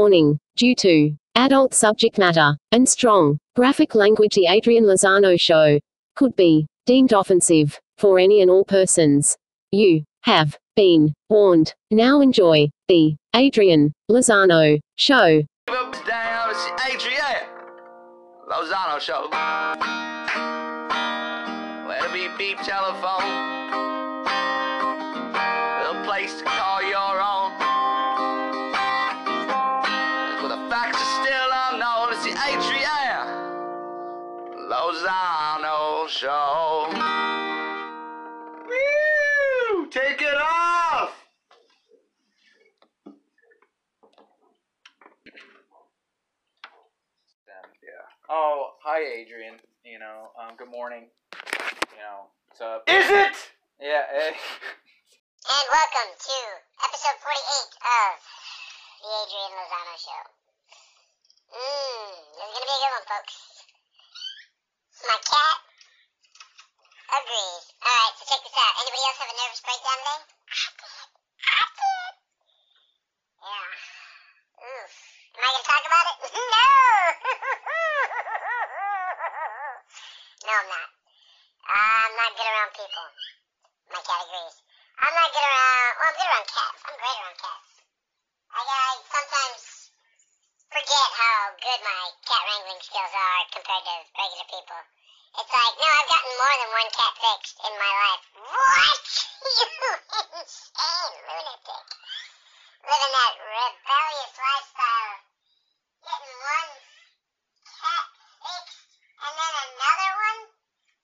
Warning. Due to adult subject matter and strong graphic language, the Adrian Lozano show could be deemed offensive for any and all persons. You have been warned. Now enjoy the Adrian Lozano show. Down, Adrian Lozano show. Where the beep beep telephone, Oh, hi, Adrian. You know, um, good morning. You know, what's up? Is it? Yeah. eh. And welcome to episode 48 of the Adrian Lozano Show. Mmm, this is gonna be a good one, folks. My cat agrees. Alright, so check this out. Anybody else have a nervous breakdown today? I did. I did. Yeah. Oof. Am I gonna talk about it? no! no, I'm not. I'm not good around people. My cat agrees. I'm not good around. Well, I'm good around cats. I'm great around cats. I, I sometimes forget how good my cat wrangling skills are compared to regular people. It's like, no, I've gotten more than one cat fixed in my life. What? you insane lunatic. Living that rebellious lifestyle. Getting one cat fixed and then another one?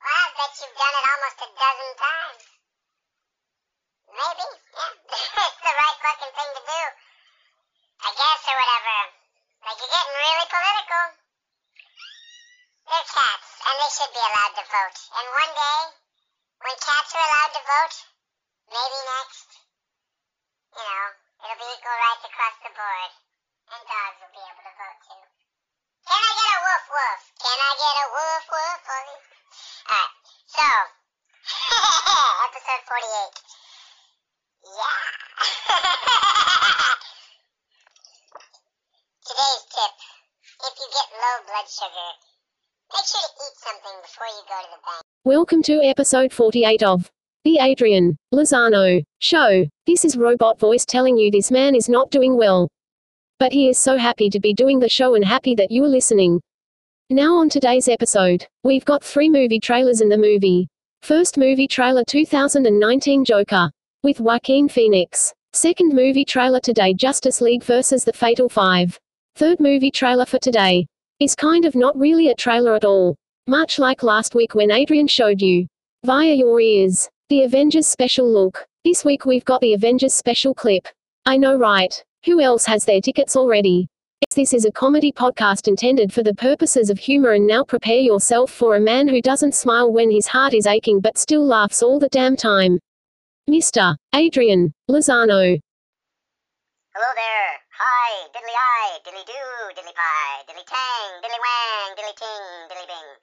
Well, I bet you've done it almost a dozen times. Maybe, yeah. it's the right fucking thing to do. I guess, or whatever. Like, you're getting really political. They're cats, and they should be allowed to vote. And one day, when cats are allowed to vote, maybe next, you know, it'll be equal rights across the board. And dogs will be able to vote too. Can I get a woof woof? Can I get a woof woof? Alright, so, episode 48. Yeah. Today's tip. If you get low blood sugar, make sure to eat something before you go to the bank. Welcome to episode 48 of The Adrian Lozano Show. This is Robot Voice telling you this man is not doing well. But he is so happy to be doing the show and happy that you are listening. Now, on today's episode, we've got three movie trailers in the movie. First movie trailer 2019 Joker, with Joaquin Phoenix. Second movie trailer today Justice League vs. The Fatal Five. Third movie trailer for today is kind of not really a trailer at all. Much like last week when Adrian showed you, via your ears, the Avengers special look. This week we've got the Avengers special clip. I know, right? Who else has their tickets already? This is a comedy podcast intended for the purposes of humor, and now prepare yourself for a man who doesn't smile when his heart is aching but still laughs all the damn time. Mr. Adrian Lozano. Hello there. Hi, diddly eye, diddly doo, diddly pie, diddly tang, diddly wang, diddly ting, diddly bing.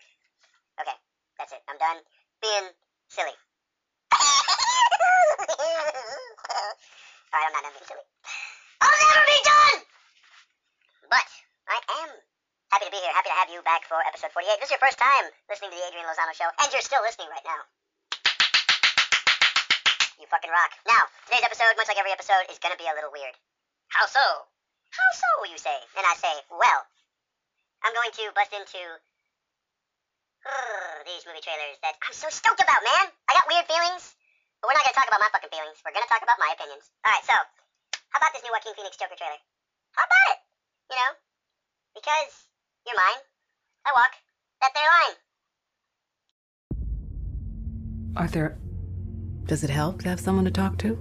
Okay, that's it. I'm done being silly. Alright, I'm not done being silly. Oh, I'll never be done! But I am happy to be here, happy to have you back for episode 48. This is your first time listening to the Adrian Lozano show, and you're still listening right now. You fucking rock. Now, today's episode, much like every episode, is gonna be a little weird. How so? How so, you say? And I say, well, I'm going to bust into these movie trailers that I'm so stoked about, man. I got weird feelings, but we're not to talk about my fucking feelings. We're to talk about my opinions. All right, so, how about this new Joaquin Phoenix Joker trailer? How about it? You know, because you're mine, I walk that there line. Arthur, does it help to have someone to talk to?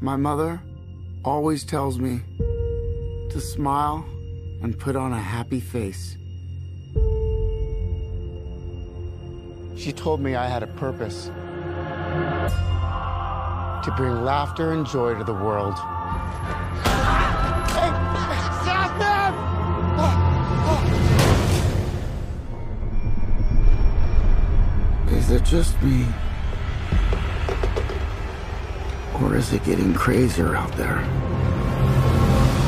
My mother always tells me to smile and put on a happy face. She told me I had a purpose to bring laughter and joy to the world. Hey, stop them! Is it just me? Or is it getting crazier out there?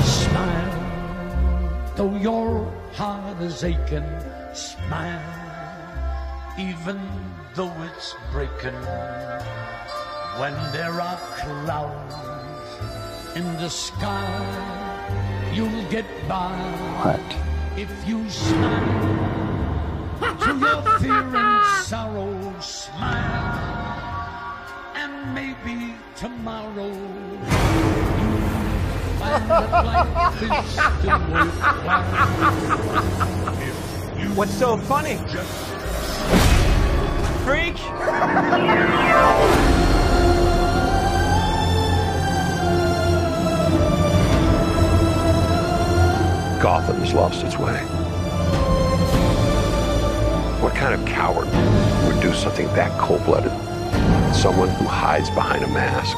Smile, though your heart is aching. Smile, even though it's breaking. When there are clouds in the sky, you'll get by. What? If you smile to your fear and sorrow, smile, and maybe tomorrow you'll find that life is still worthwhile. You What's so funny? just Freak? Gotham's lost its way. What kind of coward would do something that cold blooded? Someone who hides behind a mask.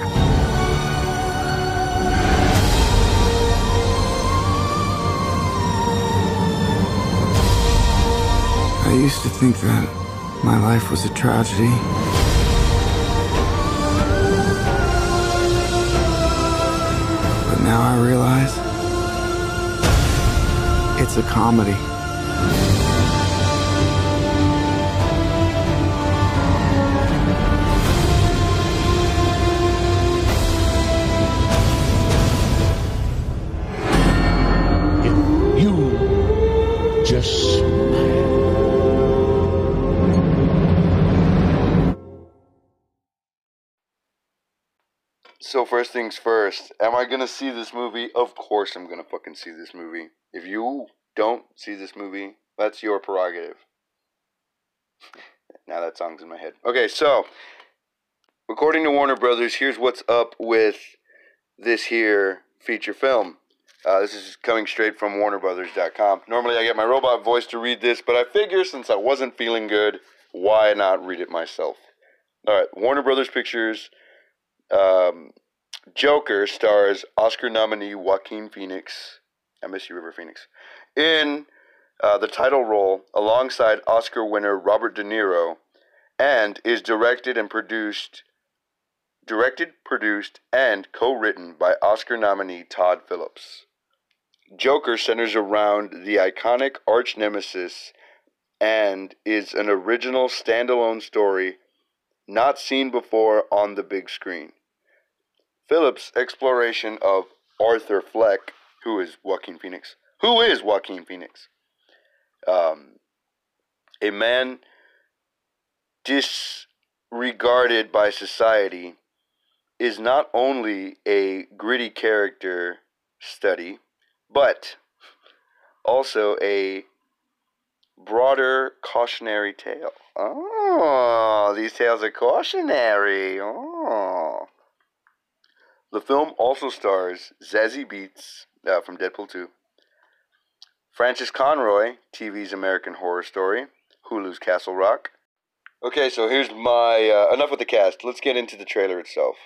I used to think that my life was a tragedy. But now I realize it's a comedy. First things first, am I gonna see this movie? Of course I'm gonna fucking see this movie. If you don't see this movie, that's your prerogative. now that song's in my head. Okay, so according to Warner Brothers, here's what's up with this here feature film. Uh, this is coming straight from WarnerBrothers.com. Normally I get my robot voice to read this, but I figure since I wasn't feeling good, why not read it myself? All right, Warner Brothers Pictures um, Joker stars Oscar nominee Joaquin Phoenix. I miss you, River Phoenix. In uh, the title role alongside Oscar winner Robert De Niro, and is directed and produced, directed, produced, and co-written by Oscar nominee Todd Phillips. Joker centers around the iconic arch nemesis and is an original standalone story not seen before on the big screen. Phillips' exploration of Arthur Fleck, who is Joaquin Phoenix, who is Joaquin Phoenix, um, a man disregarded by society, is not only a gritty character study, but also a broader cautionary tale. Oh, these tales are cautionary. Oh. The film also stars Zazie Beetz uh, from Deadpool 2, Frances Conroy, TV's American Horror Story, Hulu's Castle Rock. Okay, so here's my uh, enough with the cast. Let's get into the trailer itself.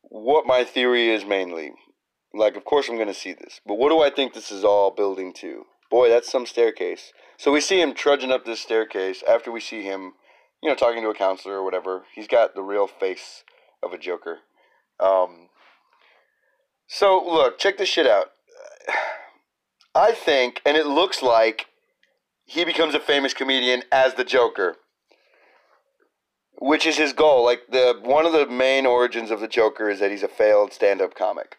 What my theory is mainly, like, of course I'm gonna see this, but what do I think this is all building to? Boy, that's some staircase. So we see him trudging up this staircase after we see him, you know, talking to a counselor or whatever. He's got the real face of a Joker. Um, so look, check this shit out. I think, and it looks like he becomes a famous comedian as the Joker, which is his goal. Like the one of the main origins of the Joker is that he's a failed stand-up comic.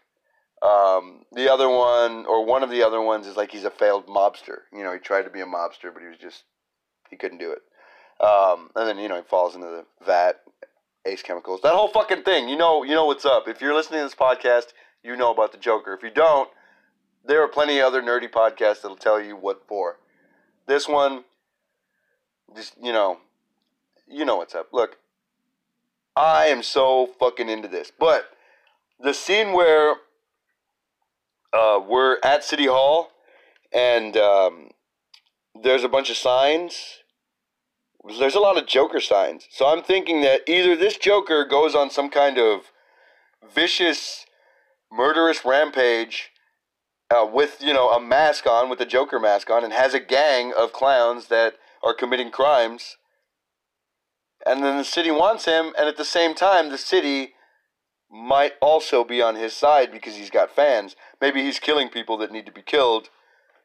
Um, the other one, or one of the other ones, is like he's a failed mobster. You know, he tried to be a mobster, but he was just he couldn't do it. Um, and then you know he falls into the vat, Ace Chemicals, that whole fucking thing. You know, you know what's up. If you're listening to this podcast, you know about the Joker. If you don't, there are plenty of other nerdy podcasts that'll tell you what for. This one, just you know, you know what's up. Look, I am so fucking into this, but the scene where uh, we're at City Hall and um, there's a bunch of signs. There's a lot of Joker signs. So I'm thinking that either this Joker goes on some kind of vicious, murderous rampage uh, with, you know, a mask on, with a Joker mask on, and has a gang of clowns that are committing crimes. And then the city wants him, and at the same time, the city might also be on his side because he's got fans. Maybe he's killing people that need to be killed,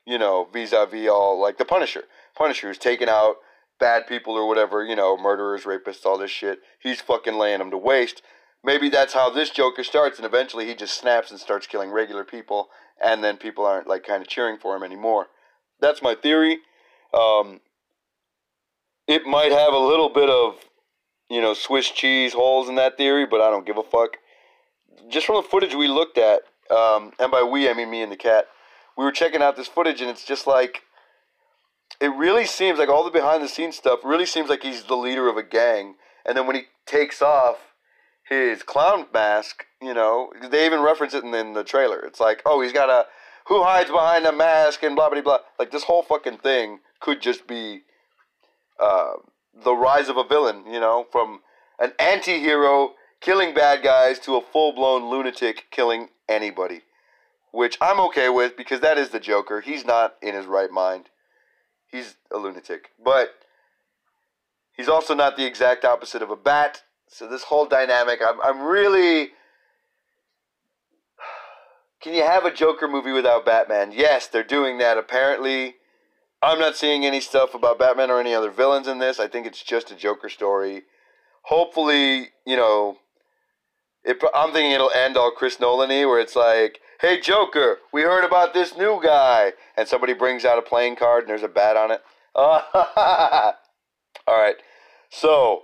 you know, vis-a-vis all like the Punisher. Punisher is taking out bad people or whatever, you know, murderers, rapists, all this shit. He's fucking laying them to waste. Maybe that's how this Joker starts, and eventually he just snaps and starts killing regular people, and then people aren't like kind of cheering for him anymore. That's my theory. Um, it might have a little bit of, you know, Swiss cheese holes in that theory, but I don't give a fuck. Just from the footage we looked at, um, and by we I mean me and the cat, we were checking out this footage, and it's just like it really seems like all the behind the scenes stuff really seems like he's the leader of a gang. And then when he takes off his clown mask, you know, they even reference it in, in the trailer. It's like, oh, he's got a who hides behind a mask and blah blah blah. Like this whole fucking thing could just be uh, the rise of a villain, you know, from an anti-hero killing bad guys to a full-blown lunatic killing anybody, which I'm okay with because that is the Joker. He's not in his right mind he's a lunatic. But he's also not the exact opposite of a bat. So this whole dynamic, I'm, I'm really. Can you have a Joker movie without Batman? Yes, they're doing that. Apparently, I'm not seeing any stuff about Batman or any other villains in this. I think it's just a Joker story. Hopefully, you know, it, I'm thinking it'll end all Chris Nolan where it's like, hey, Joker, we heard about this new guy. And somebody brings out a playing card and there's a bat on it. all right. So,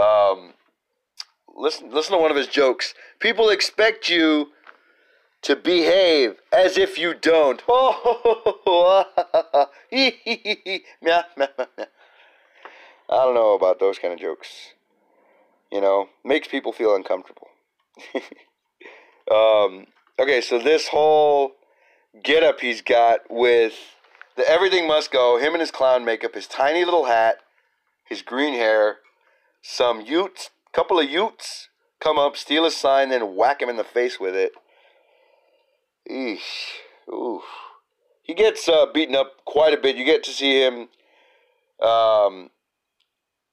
um, listen, listen to one of his jokes. People expect you to behave as if you don't. I don't know about those kind of jokes. You know, makes people feel uncomfortable. um, okay, so this whole getup he's got with the everything must go, him and his clown makeup, his tiny little hat, his green hair, some utes, couple of utes come up, steal his sign, then whack him in the face with it. Eesh. Oof. He gets uh, beaten up quite a bit. You get to see him, um,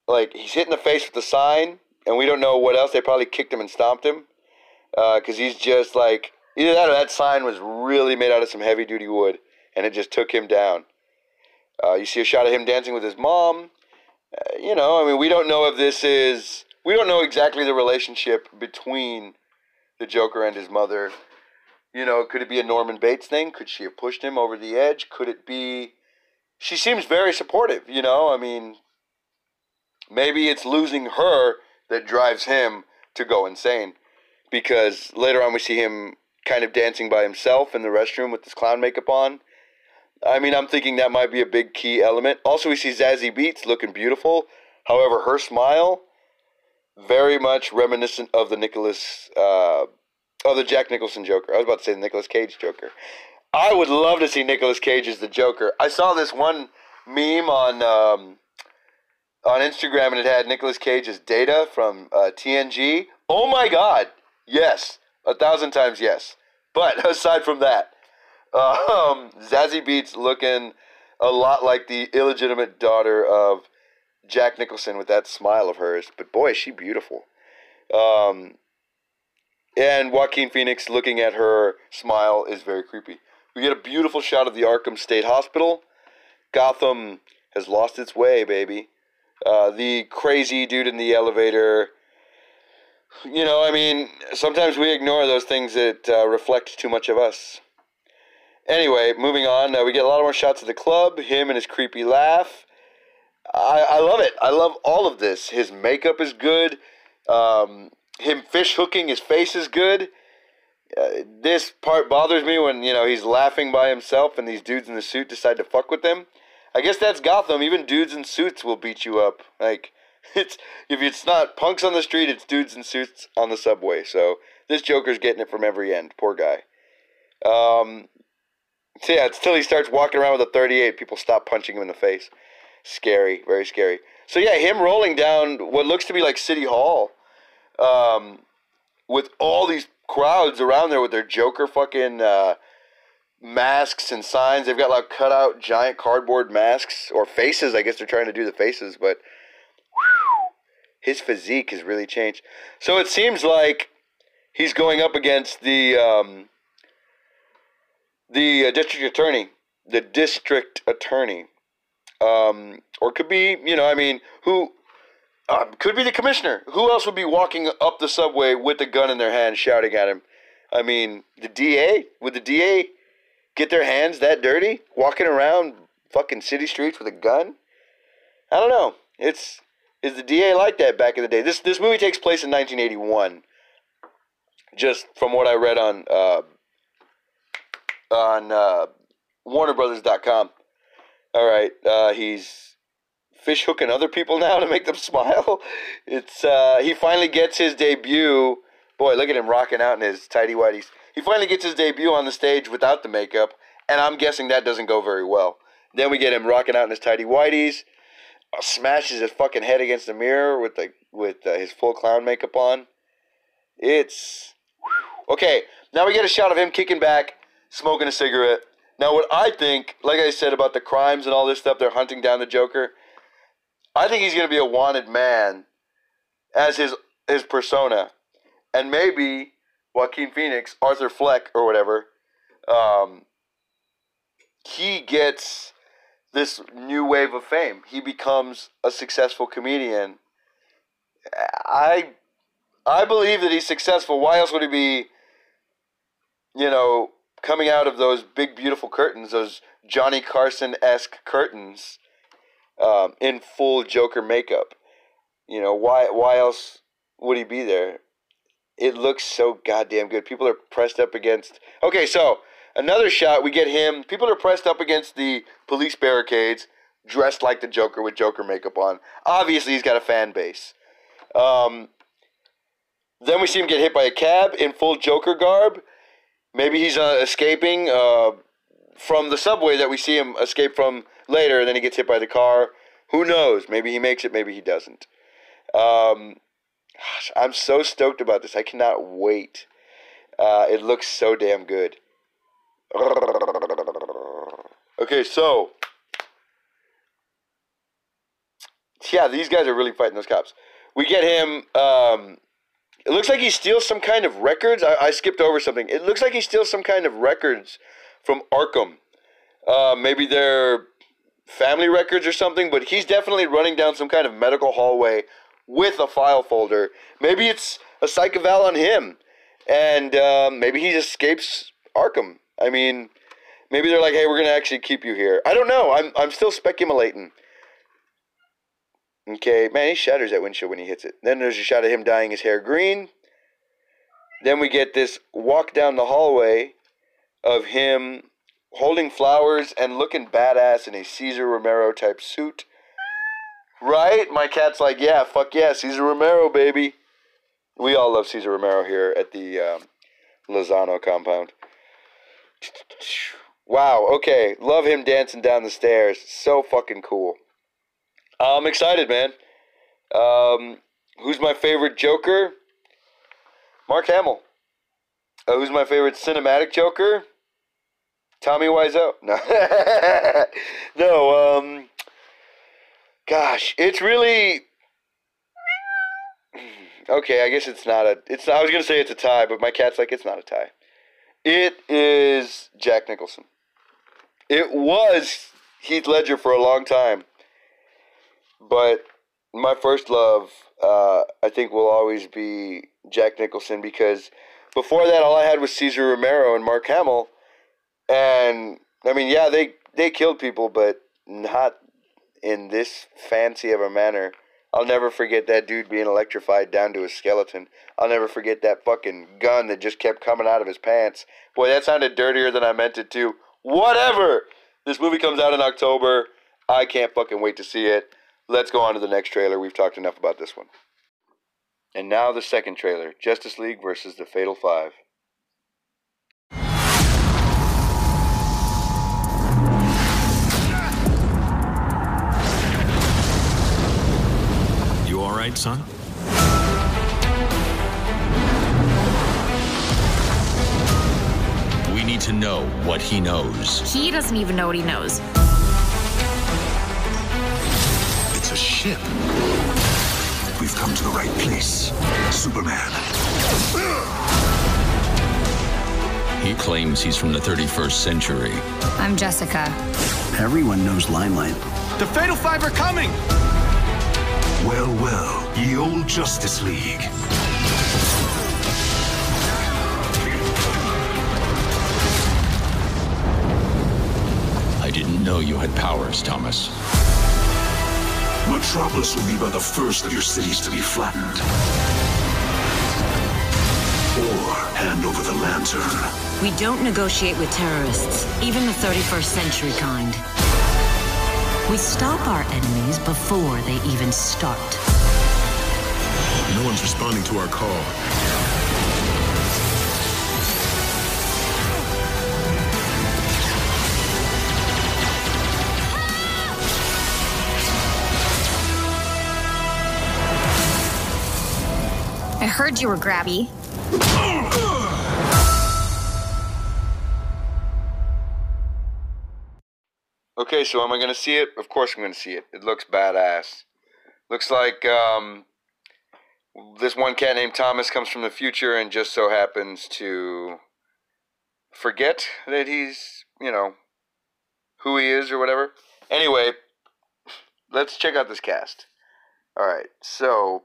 like, he's hit in the face with the sign, and we don't know what else. They probably kicked him and stomped him because uh, he's just like either that or that sign was really made out of some heavy duty wood, and it just took him down. Uh, you see a shot of him dancing with his mom. Uh, you know, I mean, we don't know if this is we don't know exactly the relationship between the Joker and his mother. You know, could it be a Norman Bates thing? Could she have pushed him over the edge? Could it be? She seems very supportive. You know, I mean, maybe it's losing her that drives him to go insane because later on we see him kind of dancing by himself in the restroom with his clown makeup on. I mean, I'm thinking that might be a big key element. Also, we see Zazie Beetz looking beautiful. However, her smile, very much reminiscent of the Nicholas, uh, of the Jack Nicholson Joker. I was about to say the Nicolas Cage Joker. I would love to see Nicolas Cage as the Joker. I saw this one meme on um, on Instagram, and it had Nicolas Cage's data from uh, TNG. Oh my God! Yes, a thousand times yes. But aside from that, um, Zazie Beetz looking a lot like the illegitimate daughter of Jack Nicholson with that smile of hers. But boy, is she beautiful. Um, and Joaquin Phoenix looking at her smile is very creepy. We get a beautiful shot of the Arkham State Hospital. Gotham has lost its way, baby. Uh, the crazy dude in the elevator you know, I mean, sometimes we ignore those things that uh, reflect too much of us. Anyway, moving on, uh, we get a lot more shots of the club, him and his creepy laugh. I, I love it. I love all of this. His makeup is good. Um, him fish hooking his face is good. Uh, this part bothers me when you know he's laughing by himself and these dudes in the suit decide to fuck with him. I guess that's Gotham. Even dudes in suits will beat you up. Like It's if it's not punks on the street, it's dudes in suits on the subway. So this Joker's getting it from every end. Poor guy. Um, so yeah, until he starts walking around with a 38, people stop punching him in the face. Scary, very scary. So yeah, him rolling down what looks to be like City Hall, um, with all these crowds around there with their Joker fucking uh, masks and signs. They've got like cut out giant cardboard masks or faces. I guess they're trying to do the faces, but his physique has really changed. So it seems like he's going up against the um, the uh, district attorney, the district attorney, um, or could be you know I mean who um, could be the commissioner. Who else would be walking up the subway with a gun in their hand, shouting at him? I mean, the DA would the DA get their hands that dirty, walking around fucking city streets with a gun? I don't know. It's is the DA like that back in the day? This this movie takes place in 1981. Just from what I read on uh, on uh, WarnerBrothers.com. All right, uh, he's fish hooking other people now to make them smile. It's uh, he finally gets his debut. Boy, look at him rocking out in his tidy whities. He finally gets his debut on the stage without the makeup, and I'm guessing that doesn't go very well. Then we get him rocking out in his tidy whities, smashes his fucking head against the mirror with the with uh, his full clown makeup on. It's okay. Now we get a shot of him kicking back, smoking a cigarette. Now, what I think, like I said about the crimes and all this stuff, they're hunting down the Joker. I think he's going to be a wanted man as his his persona, and maybe Joaquin Phoenix, Arthur Fleck, or whatever. Um, he gets this new wave of fame. He becomes a successful comedian. I I believe that he's successful. Why else would he be, you know, coming out of those big, beautiful curtains, those Johnny Carson esque curtains, um, in full Joker makeup? You know, why why else would he be there? It looks so goddamn good. People are pressed up against. Okay, so another shot. We get him. People are pressed up against the police barricades, dressed like the Joker with Joker makeup on. Obviously, he's got a fan base. Um, then we see him get hit by a cab in full Joker garb. Maybe he's uh, escaping uh, from the subway that we see him escape from later, and then he gets hit by the car. Who knows? Maybe he makes it, maybe he doesn't. Um, gosh, I'm so stoked about this. I cannot wait. Uh, it looks so damn good. Okay, so. Yeah, these guys are really fighting those cops. We get him. Um, it looks like he steals some kind of records. I, I skipped over something. It looks like he steals some kind of records from Arkham. Uh, maybe they're family records or something, but he's definitely running down some kind of medical hallway with a file folder. Maybe it's a psych eval on him, and um, maybe he escapes Arkham. I mean, maybe they're like, "Hey, we're gonna actually keep you here." I don't know. I'm I'm still speculating. Okay, man, he shatters that windshield when he hits it. Then there's a shot of him dyeing his hair green. Then we get this walk down the hallway of him holding flowers and looking badass in a Cesar Romero type suit. Right? My cat's like, yeah, fuck yeah, Cesar Romero, baby. We all love Cesar Romero here at the um, Lozano compound. Wow, okay. Love him dancing down the stairs. So fucking cool. I'm excited, man. Um, who's my favorite Joker? Mark Hamill. Uh, who's my favorite cinematic Joker? Tommy Wiseau. No, no. Um, gosh, it's really okay. I guess it's not a. It's. I was gonna say it's a tie, but my cat's like it's not a tie. It is Jack Nicholson. It was Heath Ledger for a long time. But my first love, uh, I think, will always be Jack Nicholson because before that, all I had was Cesar Romero and Mark Hamill, and I mean, yeah, they they killed people, but not in this fancy of a manner. I'll never forget that dude being electrified down to his skeleton. I'll never forget that fucking gun that just kept coming out of his pants. Boy, that sounded dirtier than I meant it to. Whatever. This movie comes out in October. I can't fucking wait to see it. Let's go on to the next trailer. We've talked enough about this one. And now the second trailer Justice League versus the Fatal Five. Right, son? We need to know what he knows. He doesn't even know what he knows. It's a ship. We've come to the right place. Superman. He claims he's from the 31st century. I'm Jessica. Everyone knows Limelight. The Fatal Five are coming! Well, well, ye old Justice League. I didn't know you had powers, Thomas. Metropolis will be but the first of your cities to be flattened. Or hand over the lantern. We don't negotiate with terrorists, even the 31st century kind. We stop our enemies before they even start. No one's responding to our call. I heard you were grabby. Okay, so am I going to see it? Of course I'm going to see it. It looks badass. Looks like um, this one cat named Thomas comes from the future and just so happens to forget that he's, you know, who he is or whatever. Anyway, let's check out this cast. All right, so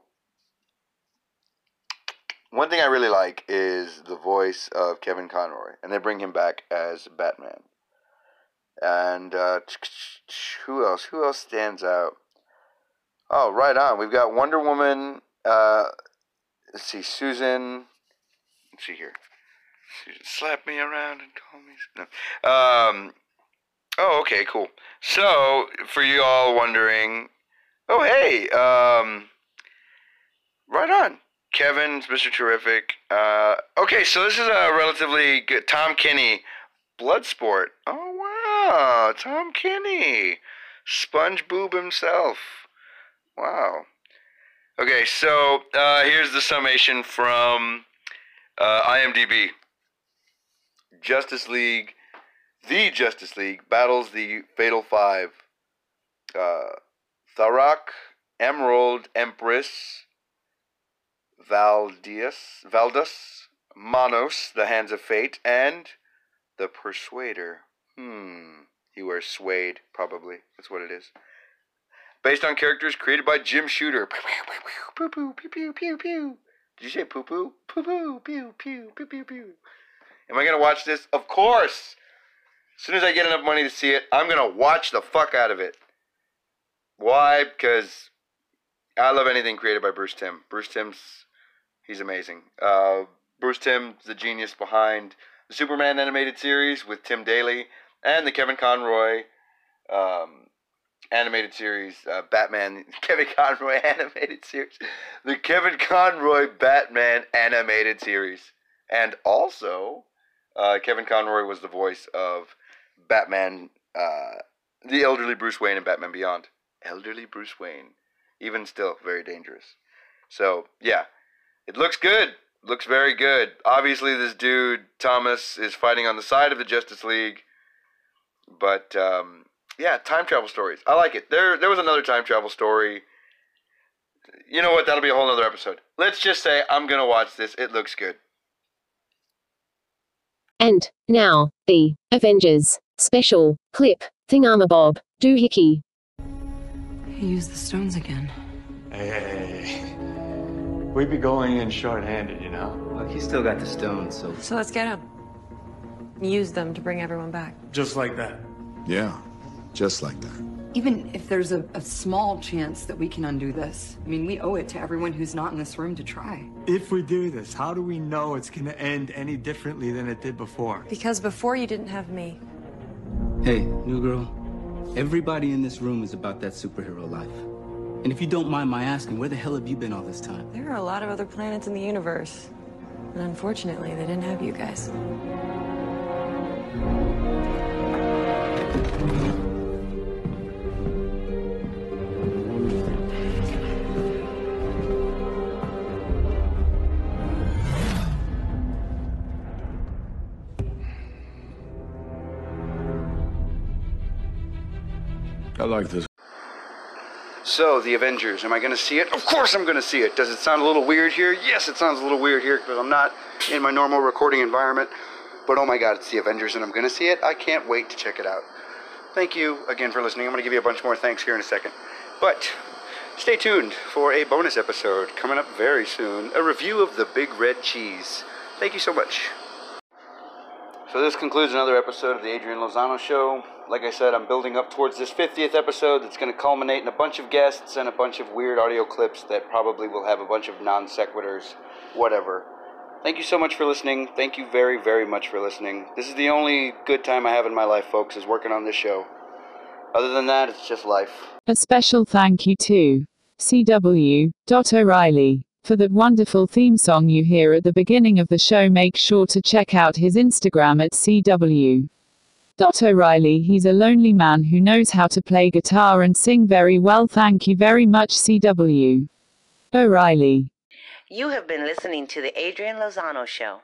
one thing I really like is the voice of Kevin Conroy, and they bring him back as Batman. And uh, who else? Who else stands out? Oh, right on. We've got Wonder Woman. Uh, let's see, Susan. Let's see here. Susan, slap me around and call me. No. Um. Oh, okay, cool. So, for you all wondering, oh hey, um, right on. Kevin's Mr. Terrific. Uh, okay, so this is a relatively good Tom Kenny, Bloodsport. Oh wow, Tom Kenny, SpongeBob himself. Wow. Okay, so uh, here's the summation from uh, IMDb. Justice League, the Justice League battles the Fatal Five. Uh, Emerald, Empress, Valdius, Valdus, Manos, the Hands of Fate, and the Persuader. Hmm. He wears suede, probably. That's what it is. Based on characters created by Jim Shooter. Poo poo, pew pew pew pew. Did you say poo poo? Poo poo, pew pew, pew pew pew. Am I gonna watch this? Of course! As soon as I get enough money to see it, I'm gonna watch the fuck out of it. Why? Because I love anything created by Bruce Timm. Bruce Timm's he's amazing. Uh, Bruce Timm's the genius behind the Superman animated series with Tim Daly and the Kevin Conroy um, animated series, uh, Batman Kevin Conroy animated series, the Kevin Conroy Batman animated series, and also uh, Kevin Conroy was the voice of Batman, uh, the elderly Bruce Wayne in Batman Beyond. Elderly Bruce Wayne, even still very dangerous. So yeah, it looks good. Looks very good. Obviously, this dude Thomas is fighting on the side of the Justice League, but um, yeah, time travel stories. I like it. There, there was another time travel story. You know what? That'll be a whole other episode. Let's just say I'm gonna watch this. It looks good. And now the Avengers special clip thingamabob doohickey. He used the stones again. Hey, hey, hey. We'd be going in short-handed, you know. Look, he's still got the stones, so. So let's get him. Use them to bring everyone back. Just like that. Yeah, just like that. Even if there's a, a small chance that we can undo this, I mean, we owe it to everyone who's not in this room to try. If we do this, how do we know it's gonna end any differently than it did before? Because before you didn't have me. Hey, new girl. Everybody in this room is about that superhero life. And if you don't mind my asking, where the hell have you been all this time? There are a lot of other planets in the universe. And unfortunately, they didn't have you guys. Like this. So, The Avengers, am I going to see it? Of course I'm going to see it. Does it sound a little weird here? Yes, it sounds a little weird here because I'm not in my normal recording environment. But oh my god, it's the Avengers and I'm going to see it. I can't wait to check it out. Thank you again for listening. I'm going to give you a bunch more thanks here in a second. But stay tuned for a bonus episode coming up very soon a review of the Big Red Cheese. Thank you so much. So this concludes another episode of the Adrian Lozano Show. Like I said, I'm building up towards this 50th episode that's going to culminate in a bunch of guests and a bunch of weird audio clips that probably will have a bunch of non sequiturs, whatever. Thank you so much for listening. Thank you very, very much for listening. This is the only good time I have in my life, folks, is working on this show. Other than that, it's just life. A special thank you to CW. O'Reilly. For that wonderful theme song you hear at the beginning of the show, make sure to check out his Instagram at CW. O'Reilly. He's a lonely man who knows how to play guitar and sing very well. Thank you very much, CW. O'Reilly. You have been listening to The Adrian Lozano Show.